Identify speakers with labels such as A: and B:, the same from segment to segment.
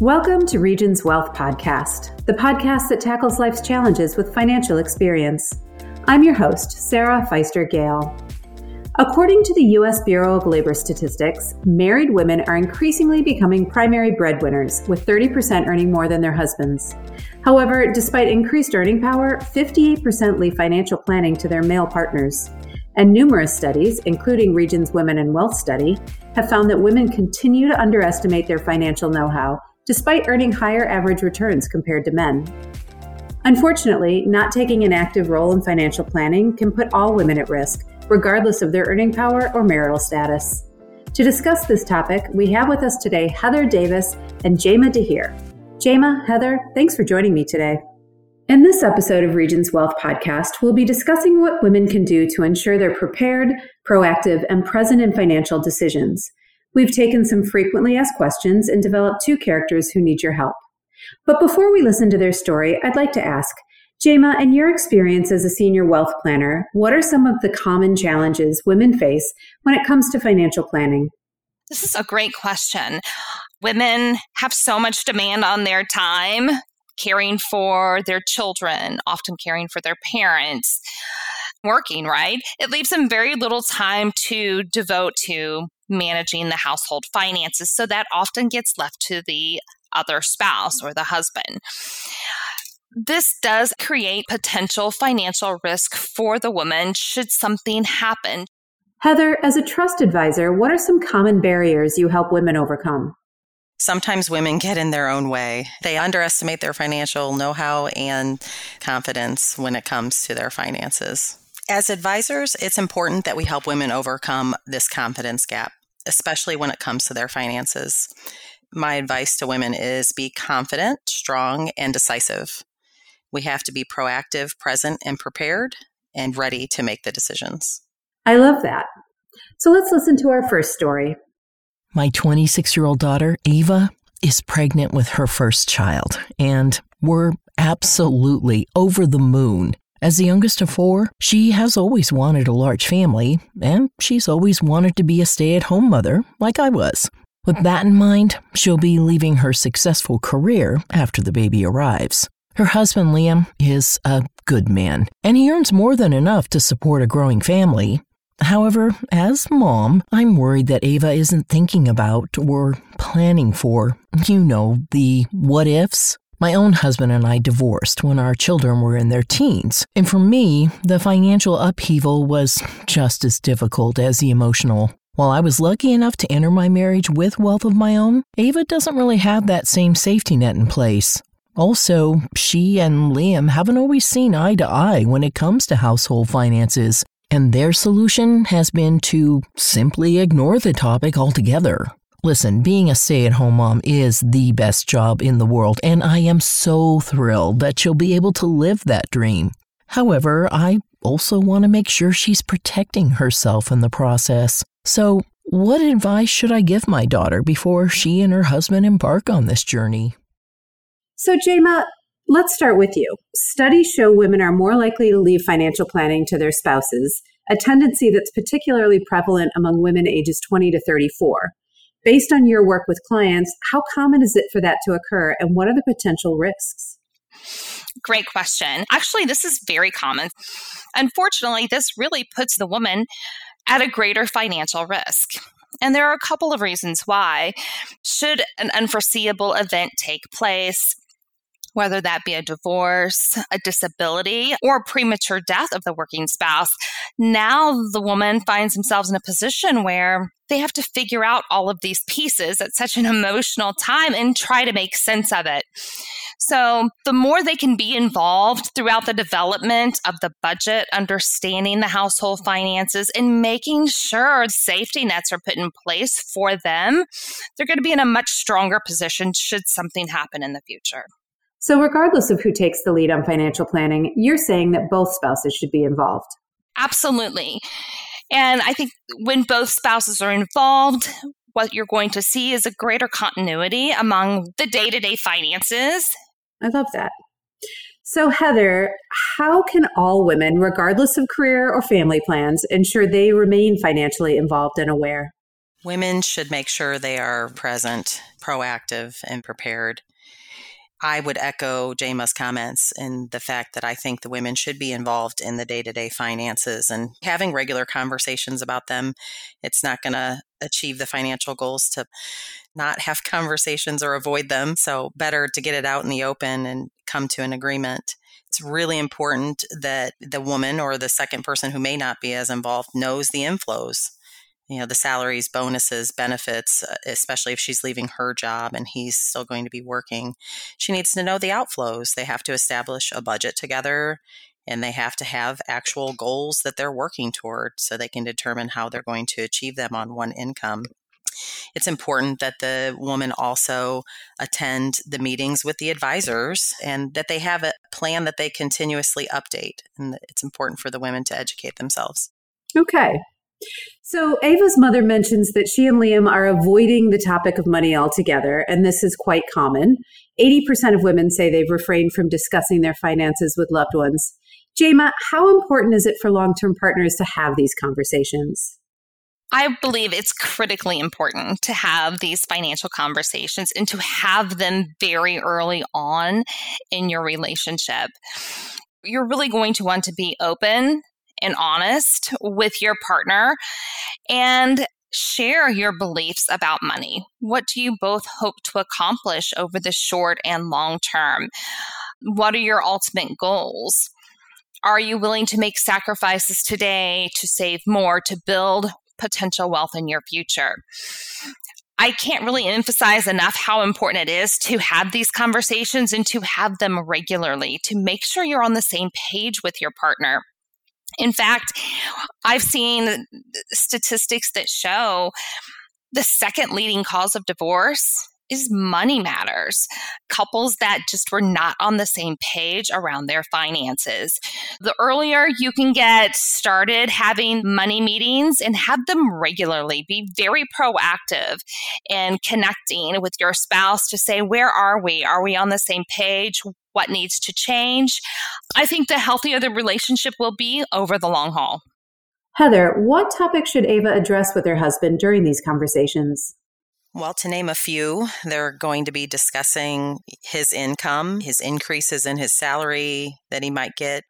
A: Welcome to Regions Wealth Podcast, the podcast that tackles life's challenges with financial experience. I'm your host, Sarah Feister Gale. According to the U.S. Bureau of Labor Statistics, married women are increasingly becoming primary breadwinners, with 30% earning more than their husbands. However, despite increased earning power, 58% leave financial planning to their male partners. And numerous studies, including Regions Women and Wealth Study, have found that women continue to underestimate their financial know how despite earning higher average returns compared to men. Unfortunately, not taking an active role in financial planning can put all women at risk, regardless of their earning power or marital status. To discuss this topic, we have with us today Heather Davis and Jema Dahir. Jema, Heather, thanks for joining me today. In this episode of Regions Wealth Podcast, we'll be discussing what women can do to ensure they're prepared, proactive, and present in financial decisions. We've taken some frequently asked questions and developed two characters who need your help. But before we listen to their story, I'd like to ask Jema, in your experience as a senior wealth planner, what are some of the common challenges women face when it comes to financial planning?
B: This is a great question. Women have so much demand on their time, caring for their children, often caring for their parents, working, right? It leaves them very little time to devote to managing the household finances. So that often gets left to the other spouse or the husband. This does create potential financial risk for the woman should something happen.
A: Heather, as a trust advisor, what are some common barriers you help women overcome?
C: Sometimes women get in their own way. They underestimate their financial know how and confidence when it comes to their finances. As advisors, it's important that we help women overcome this confidence gap especially when it comes to their finances. My advice to women is be confident, strong, and decisive. We have to be proactive, present, and prepared, and ready to make the decisions.
A: I love that. So let's listen to our first story.
D: My 26 year old daughter, Ava, is pregnant with her first child, and we're absolutely over the moon as the youngest of four, she has always wanted a large family, and she's always wanted to be a stay at home mother, like I was. With that in mind, she'll be leaving her successful career after the baby arrives. Her husband, Liam, is a good man, and he earns more than enough to support a growing family. However, as mom, I'm worried that Ava isn't thinking about or planning for, you know, the what ifs. My own husband and I divorced when our children were in their teens, and for me, the financial upheaval was just as difficult as the emotional. While I was lucky enough to enter my marriage with wealth of my own, Ava doesn't really have that same safety net in place. Also, she and Liam haven't always seen eye to eye when it comes to household finances, and their solution has been to simply ignore the topic altogether. Listen, being a stay at home mom is the best job in the world, and I am so thrilled that she'll be able to live that dream. However, I also want to make sure she's protecting herself in the process. So, what advice should I give my daughter before she and her husband embark on this journey?
A: So, Jema, let's start with you. Studies show women are more likely to leave financial planning to their spouses, a tendency that's particularly prevalent among women ages 20 to 34. Based on your work with clients, how common is it for that to occur and what are the potential risks?
B: Great question. Actually, this is very common. Unfortunately, this really puts the woman at a greater financial risk. And there are a couple of reasons why. Should an unforeseeable event take place, whether that be a divorce, a disability, or premature death of the working spouse, now the woman finds themselves in a position where they have to figure out all of these pieces at such an emotional time and try to make sense of it. So, the more they can be involved throughout the development of the budget, understanding the household finances, and making sure safety nets are put in place for them, they're going to be in a much stronger position should something happen in the future.
A: So, regardless of who takes the lead on financial planning, you're saying that both spouses should be involved.
B: Absolutely. And I think when both spouses are involved, what you're going to see is a greater continuity among the day to day finances.
A: I love that. So, Heather, how can all women, regardless of career or family plans, ensure they remain financially involved and aware?
C: Women should make sure they are present, proactive, and prepared. I would echo Jema's comments in the fact that I think the women should be involved in the day to day finances and having regular conversations about them. It's not going to achieve the financial goals to not have conversations or avoid them. So, better to get it out in the open and come to an agreement. It's really important that the woman or the second person who may not be as involved knows the inflows you know the salaries bonuses benefits uh, especially if she's leaving her job and he's still going to be working. She needs to know the outflows. They have to establish a budget together and they have to have actual goals that they're working toward so they can determine how they're going to achieve them on one income. It's important that the woman also attend the meetings with the advisors and that they have a plan that they continuously update and it's important for the women to educate themselves.
A: Okay so, Ava's mother mentions that she and Liam are avoiding the topic of money altogether, and this is quite common. 80% of women say they've refrained from discussing their finances with loved ones. Jema, how important is it for long term partners to have these conversations?
B: I believe it's critically important to have these financial conversations and to have them very early on in your relationship. You're really going to want to be open and honest with your partner and share your beliefs about money. What do you both hope to accomplish over the short and long term? What are your ultimate goals? Are you willing to make sacrifices today to save more, to build potential wealth in your future? I can't really emphasize enough how important it is to have these conversations and to have them regularly to make sure you're on the same page with your partner. In fact, I've seen statistics that show the second leading cause of divorce is money matters. Couples that just were not on the same page around their finances. The earlier you can get started having money meetings and have them regularly, be very proactive in connecting with your spouse to say, where are we? Are we on the same page? What needs to change. I think the healthier the relationship will be over the long haul.
A: Heather, what topic should Ava address with her husband during these conversations?
C: Well, to name a few, they're going to be discussing his income, his increases in his salary that he might get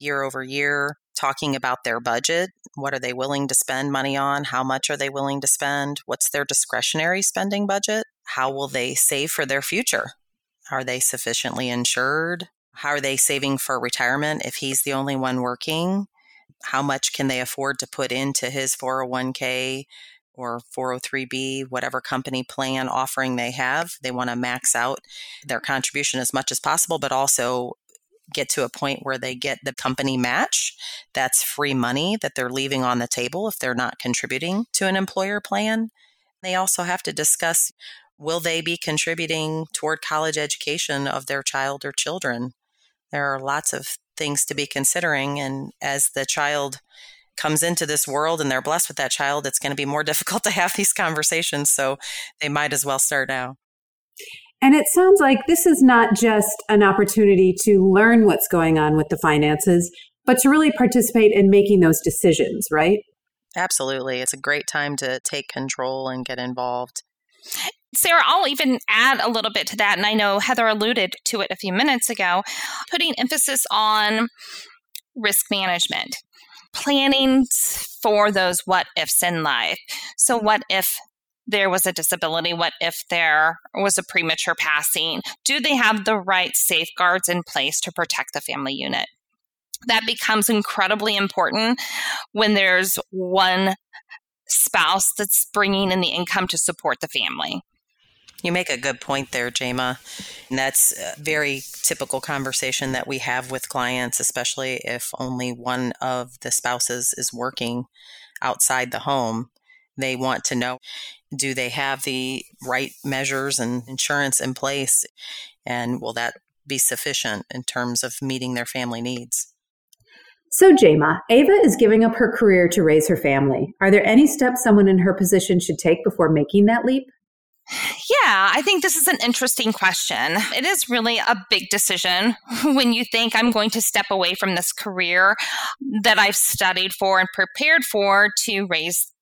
C: year over year, talking about their budget. What are they willing to spend money on? How much are they willing to spend? What's their discretionary spending budget? How will they save for their future? Are they sufficiently insured? How are they saving for retirement if he's the only one working? How much can they afford to put into his 401k or 403b, whatever company plan offering they have? They want to max out their contribution as much as possible, but also get to a point where they get the company match. That's free money that they're leaving on the table if they're not contributing to an employer plan. They also have to discuss will they be contributing toward college education of their child or children? There are lots of things to be considering. And as the child comes into this world and they're blessed with that child, it's going to be more difficult to have these conversations. So they might as well start now.
A: And it sounds like this is not just an opportunity to learn what's going on with the finances, but to really participate in making those decisions, right?
C: Absolutely. It's a great time to take control and get involved.
B: Sarah, I'll even add a little bit to that. And I know Heather alluded to it a few minutes ago, putting emphasis on risk management, planning for those what ifs in life. So, what if there was a disability? What if there was a premature passing? Do they have the right safeguards in place to protect the family unit? That becomes incredibly important when there's one spouse that's bringing in the income to support the family.
C: You make a good point there, Jema. And that's a very typical conversation that we have with clients, especially if only one of the spouses is working outside the home. They want to know do they have the right measures and insurance in place? And will that be sufficient in terms of meeting their family needs?
A: So, Jema, Ava is giving up her career to raise her family. Are there any steps someone in her position should take before making that leap?
B: Yeah, I think this is an interesting question. It is really a big decision when you think I'm going to step away from this career that I've studied for and prepared for to raise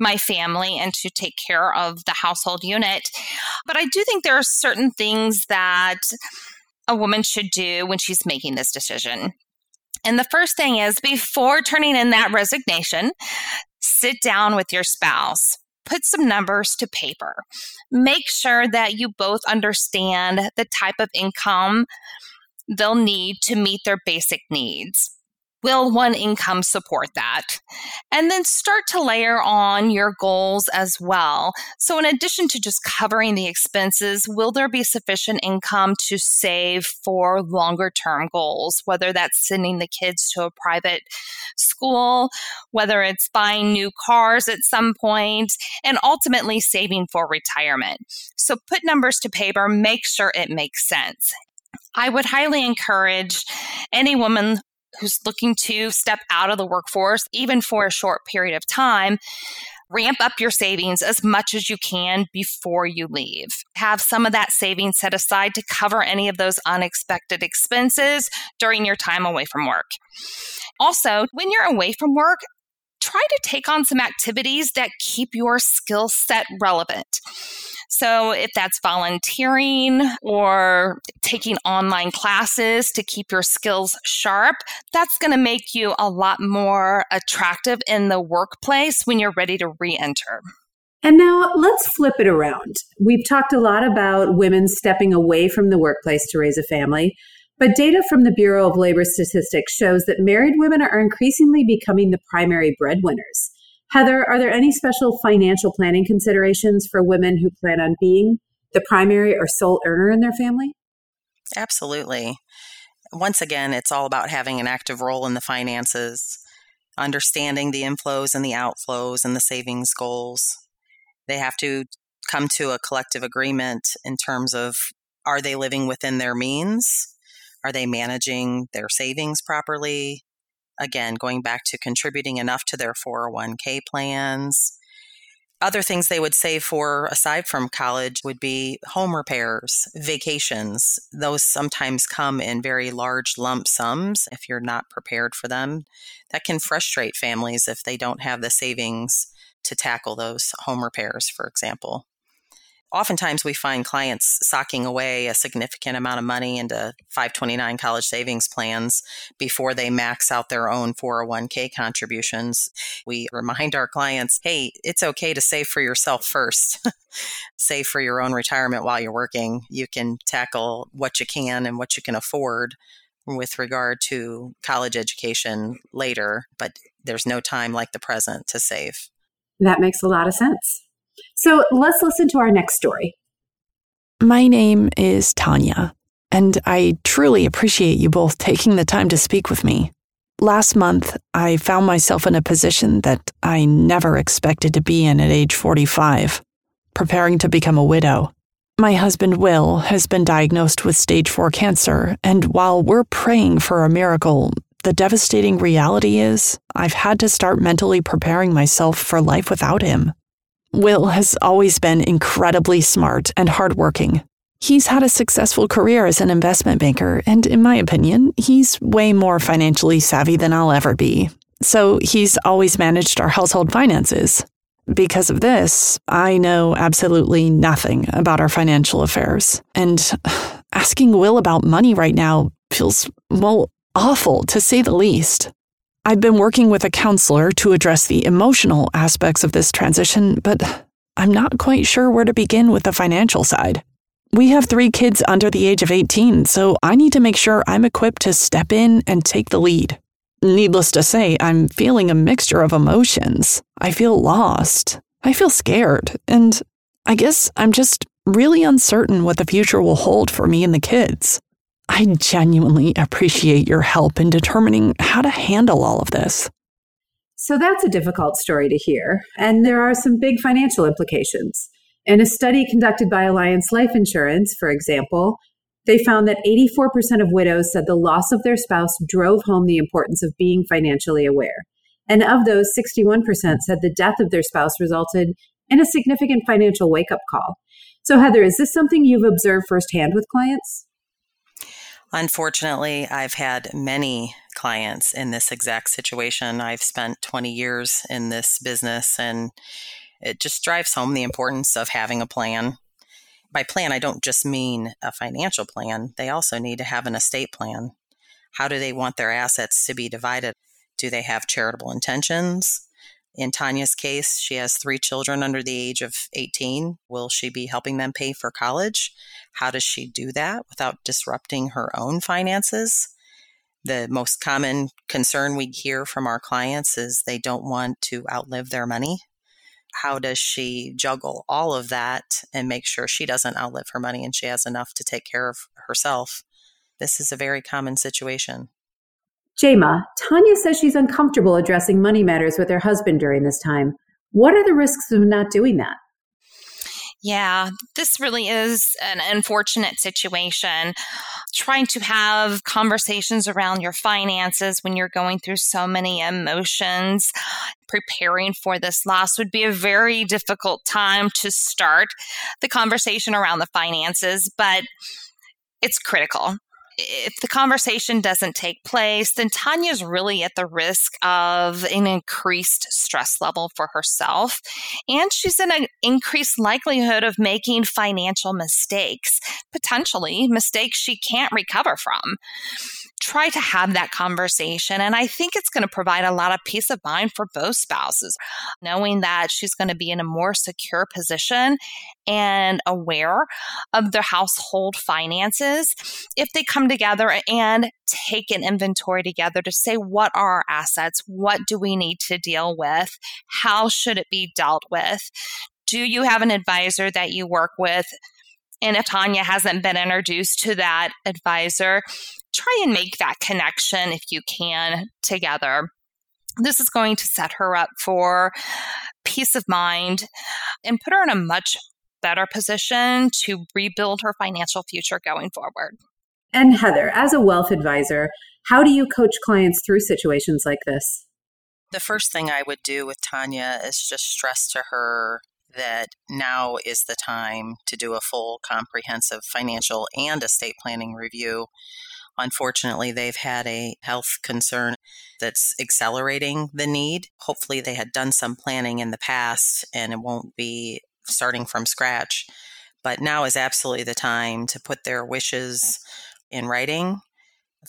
B: my family and to take care of the household unit. But I do think there are certain things that a woman should do when she's making this decision. And the first thing is before turning in that resignation, sit down with your spouse. Put some numbers to paper. Make sure that you both understand the type of income they'll need to meet their basic needs. Will one income support that? And then start to layer on your goals as well. So, in addition to just covering the expenses, will there be sufficient income to save for longer term goals, whether that's sending the kids to a private school, whether it's buying new cars at some point, and ultimately saving for retirement? So, put numbers to paper, make sure it makes sense. I would highly encourage any woman who's looking to step out of the workforce, even for a short period of time, ramp up your savings as much as you can before you leave. Have some of that savings set aside to cover any of those unexpected expenses during your time away from work. Also, when you're away from work, try to take on some activities that keep your skill set relevant. So, if that's volunteering or taking online classes to keep your skills sharp, that's going to make you a lot more attractive in the workplace when you're ready to re enter.
A: And now let's flip it around. We've talked a lot about women stepping away from the workplace to raise a family, but data from the Bureau of Labor Statistics shows that married women are increasingly becoming the primary breadwinners. Heather, are there any special financial planning considerations for women who plan on being the primary or sole earner in their family?
C: Absolutely. Once again, it's all about having an active role in the finances, understanding the inflows and the outflows and the savings goals. They have to come to a collective agreement in terms of are they living within their means? Are they managing their savings properly? again, going back to contributing enough to their 401k plans. Other things they would save for aside from college would be home repairs, vacations. Those sometimes come in very large lump sums if you're not prepared for them. That can frustrate families if they don't have the savings to tackle those home repairs, for example oftentimes we find clients socking away a significant amount of money into 529 college savings plans before they max out their own 401k contributions. We remind our clients, hey, it's okay to save for yourself first. save for your own retirement while you're working. You can tackle what you can and what you can afford with regard to college education later, but there's no time like the present to save.
A: That makes a lot of sense. So let's listen to our next story.
E: My name is Tanya, and I truly appreciate you both taking the time to speak with me. Last month, I found myself in a position that I never expected to be in at age 45, preparing to become a widow. My husband, Will, has been diagnosed with stage 4 cancer, and while we're praying for a miracle, the devastating reality is I've had to start mentally preparing myself for life without him. Will has always been incredibly smart and hardworking. He's had a successful career as an investment banker, and in my opinion, he's way more financially savvy than I'll ever be. So he's always managed our household finances. Because of this, I know absolutely nothing about our financial affairs. And asking Will about money right now feels, well, awful to say the least. I've been working with a counselor to address the emotional aspects of this transition, but I'm not quite sure where to begin with the financial side. We have three kids under the age of 18, so I need to make sure I'm equipped to step in and take the lead. Needless to say, I'm feeling a mixture of emotions. I feel lost. I feel scared. And I guess I'm just really uncertain what the future will hold for me and the kids. I genuinely appreciate your help in determining how to handle all of this.
A: So that's a difficult story to hear, and there are some big financial implications. In a study conducted by Allianz Life Insurance, for example, they found that 84% of widows said the loss of their spouse drove home the importance of being financially aware. And of those, 61% said the death of their spouse resulted in a significant financial wake up call. So, Heather, is this something you've observed firsthand with clients?
C: Unfortunately, I've had many clients in this exact situation. I've spent 20 years in this business and it just drives home the importance of having a plan. By plan, I don't just mean a financial plan, they also need to have an estate plan. How do they want their assets to be divided? Do they have charitable intentions? In Tanya's case, she has three children under the age of 18. Will she be helping them pay for college? How does she do that without disrupting her own finances? The most common concern we hear from our clients is they don't want to outlive their money. How does she juggle all of that and make sure she doesn't outlive her money and she has enough to take care of herself? This is a very common situation.
A: Jema, Tanya says she's uncomfortable addressing money matters with her husband during this time. What are the risks of not doing that?
B: Yeah, this really is an unfortunate situation. Trying to have conversations around your finances when you're going through so many emotions, preparing for this loss would be a very difficult time to start the conversation around the finances, but it's critical if the conversation doesn't take place, then Tanya's really at the risk of an increased stress level for herself. And she's in an increased likelihood of making financial mistakes, potentially mistakes she can't recover from try to have that conversation. And I think it's going to provide a lot of peace of mind for both spouses, knowing that she's going to be in a more secure position and aware of their household finances if they come together and take an inventory together to say what are our assets? What do we need to deal with? How should it be dealt with? Do you have an advisor that you work with? And if Tanya hasn't been introduced to that advisor, try and make that connection if you can together. This is going to set her up for peace of mind and put her in a much better position to rebuild her financial future going forward.
A: And Heather, as a wealth advisor, how do you coach clients through situations like this?
C: The first thing I would do with Tanya is just stress to her that now is the time to do a full comprehensive financial and estate planning review Unfortunately, they've had a health concern that's accelerating the need. Hopefully, they had done some planning in the past and it won't be starting from scratch. But now is absolutely the time to put their wishes in writing.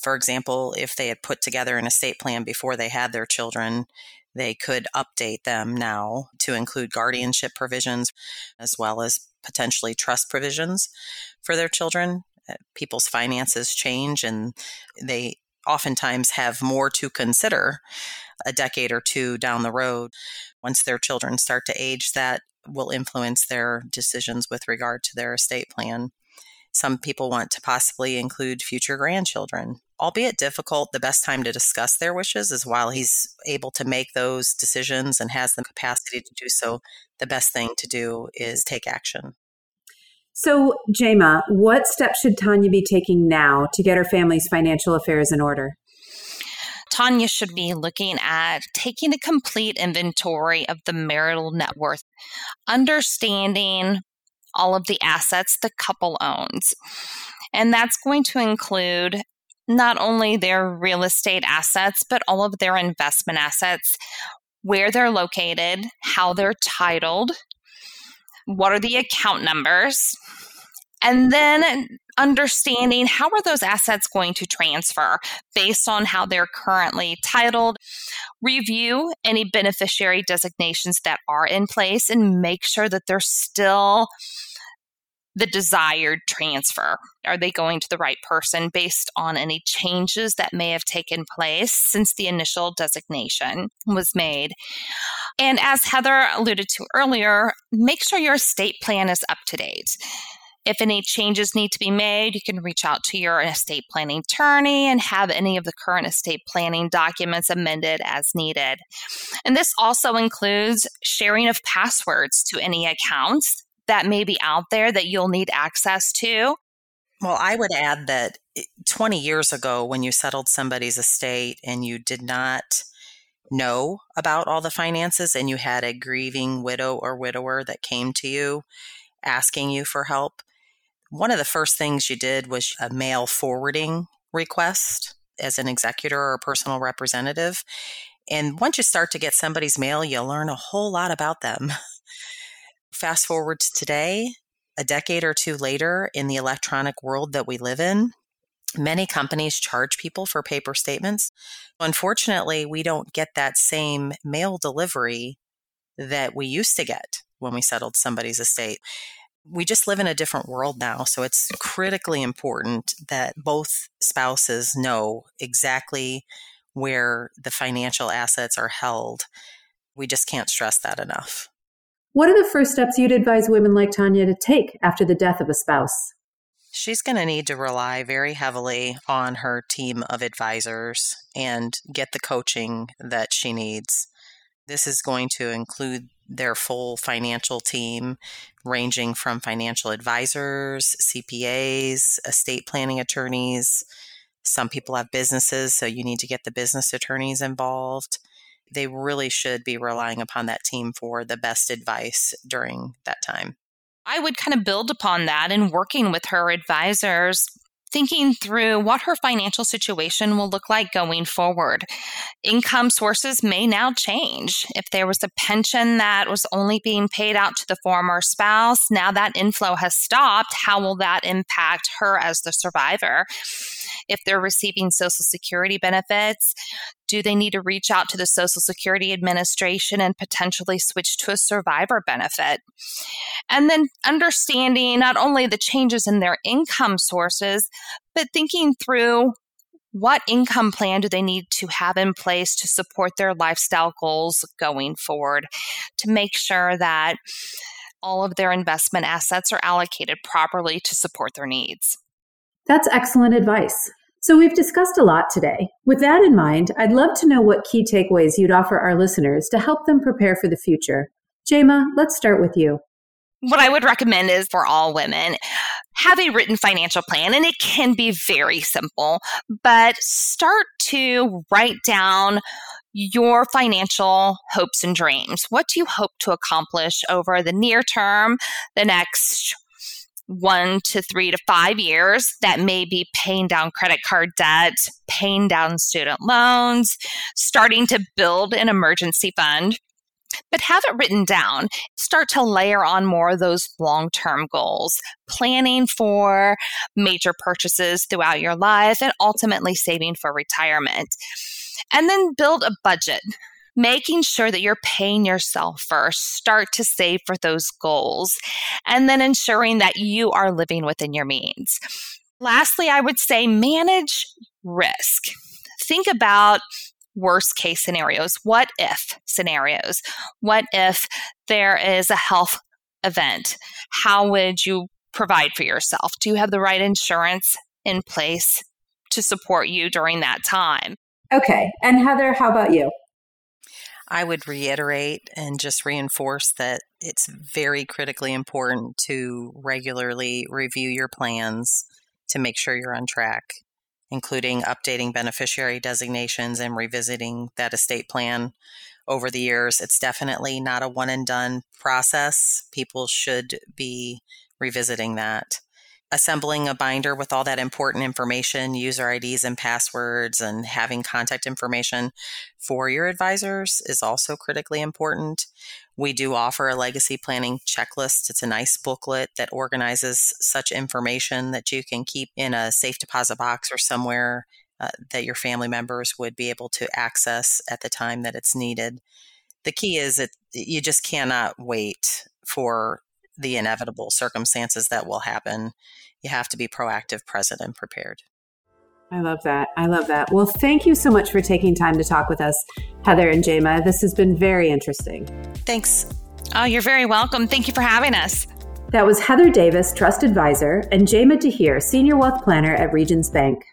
C: For example, if they had put together an estate plan before they had their children, they could update them now to include guardianship provisions as well as potentially trust provisions for their children uh, people's finances change and they oftentimes have more to consider a decade or two down the road. Once their children start to age, that will influence their decisions with regard to their estate plan. Some people want to possibly include future grandchildren. Albeit difficult, the best time to discuss their wishes is while he's able to make those decisions and has the capacity to do so. The best thing to do is take action.
A: So, Jema, what steps should Tanya be taking now to get her family's financial affairs in order?
B: Tanya should be looking at taking a complete inventory of the marital net worth, understanding all of the assets the couple owns. And that's going to include not only their real estate assets, but all of their investment assets, where they're located, how they're titled, what are the account numbers, and then understanding how are those assets going to transfer based on how they're currently titled review any beneficiary designations that are in place and make sure that they're still the desired transfer? Are they going to the right person based on any changes that may have taken place since the initial designation was made? And as Heather alluded to earlier, make sure your estate plan is up to date. If any changes need to be made, you can reach out to your estate planning attorney and have any of the current estate planning documents amended as needed. And this also includes sharing of passwords to any accounts that may be out there that you'll need access to.
C: Well, I would add that 20 years ago, when you settled somebody's estate and you did not know about all the finances and you had a grieving widow or widower that came to you asking you for help, One of the first things you did was a mail forwarding request as an executor or personal representative. And once you start to get somebody's mail, you learn a whole lot about them. Fast forward to today, a decade or two later, in the electronic world that we live in, many companies charge people for paper statements. Unfortunately, we don't get that same mail delivery that we used to get when we settled somebody's estate. We just live in a different world now. So it's critically important that both spouses know exactly where the financial assets are held. We just can't stress that enough.
A: What are the first steps you'd advise women like Tanya to take after the death of a spouse?
C: She's going to need to rely very heavily on her team of advisors and get the coaching that she needs. This is going to include their full financial team, ranging from financial advisors, CPAs, estate planning attorneys. Some people have businesses, so you need to get the business attorneys involved they really should be relying upon that team for the best advice during that time.
B: I would kind of build upon that and working with her advisors thinking through what her financial situation will look like going forward. Income sources may now change. If there was a pension that was only being paid out to the former spouse, now that inflow has stopped. How will that impact her as the survivor? If they're receiving Social Security benefits, do they need to reach out to the Social Security Administration and potentially switch to a survivor benefit? And then understanding not only the changes in their income sources, but thinking through what income plan do they need to have in place to support their lifestyle goals going forward to make sure that all of their investment assets are allocated properly to support their needs.
A: That's excellent advice. So we've discussed a lot today. With that in mind, I'd love to know what key takeaways you'd offer our listeners to help them prepare for the future. Jema, let's start with you.
B: What I would recommend is for all women, have a written financial plan, and it can be very simple, but start to write down your financial hopes and dreams. What do you hope to accomplish over the near term, the next one to three to five years that may be paying down credit card debt, paying down student loans, starting to build an emergency fund. But have it written down. Start to layer on more of those long term goals, planning for major purchases throughout your life, and ultimately saving for retirement. And then build a budget making sure that you're paying yourself first, start to save for those goals, and then ensuring that you are living within your means. Lastly, I would say manage risk. Think about worst case scenarios. What if scenarios? What if there is a health event? How would you provide for yourself? Do you have the right insurance in place to support you during that time?
A: Okay. And Heather, how about you?
C: I would reiterate and just reinforce that it's very critically important to regularly review your plans to make sure you're on track, including updating beneficiary designations and revisiting that estate plan over the years. It's definitely not a one and done process. People should be revisiting that assembling a binder with all that important information, user IDs and passwords, and having contact information for your advisors is also critically important. We do offer a legacy planning checklist. It's a nice booklet that organizes such information that you can keep in a safe deposit box or somewhere uh, that your family members would be able to access at the time that it's needed. The key is that you just cannot wait for the inevitable circumstances that will happen. You have to be proactive, present, and prepared.
A: I love that. I love that. Well, thank you so much for taking time to talk with us, Heather and Jema. This has been very interesting.
C: Thanks.
B: Oh, you're very welcome. Thank you for having us.
A: That was Heather Davis, Trust Advisor, and Jema Tahir, Senior Wealth Planner at Regions Bank.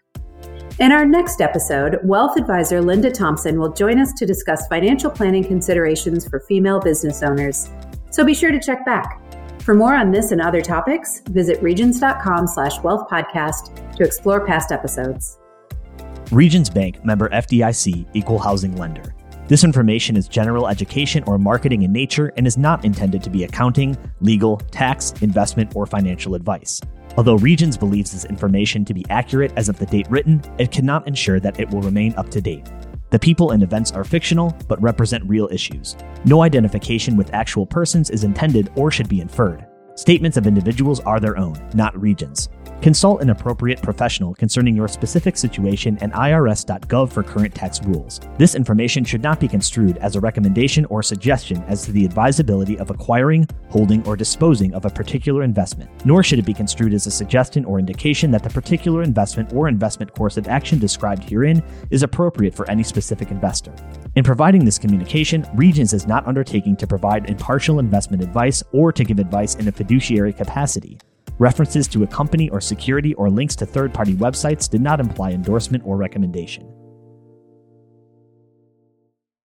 A: In our next episode, Wealth Advisor Linda Thompson will join us to discuss financial planning considerations for female business owners. So be sure to check back. For more on this and other topics, visit regions.com slash wealth podcast to explore past episodes.
F: Regions Bank member FDIC equal housing lender. This information is general education or marketing in nature and is not intended to be accounting, legal, tax, investment, or financial advice. Although Regions believes this information to be accurate as of the date written, it cannot ensure that it will remain up to date. The people and events are fictional, but represent real issues. No identification with actual persons is intended or should be inferred. Statements of individuals are their own, not Regions. Consult an appropriate professional concerning your specific situation and IRS.gov for current tax rules. This information should not be construed as a recommendation or suggestion as to the advisability of acquiring, holding, or disposing of a particular investment, nor should it be construed as a suggestion or indication that the particular investment or investment course of action described herein is appropriate for any specific investor. In providing this communication, Regions is not undertaking to provide impartial investment advice or to give advice in a fiduciary capacity. References to a company or security or links to third party websites did not imply endorsement or recommendation.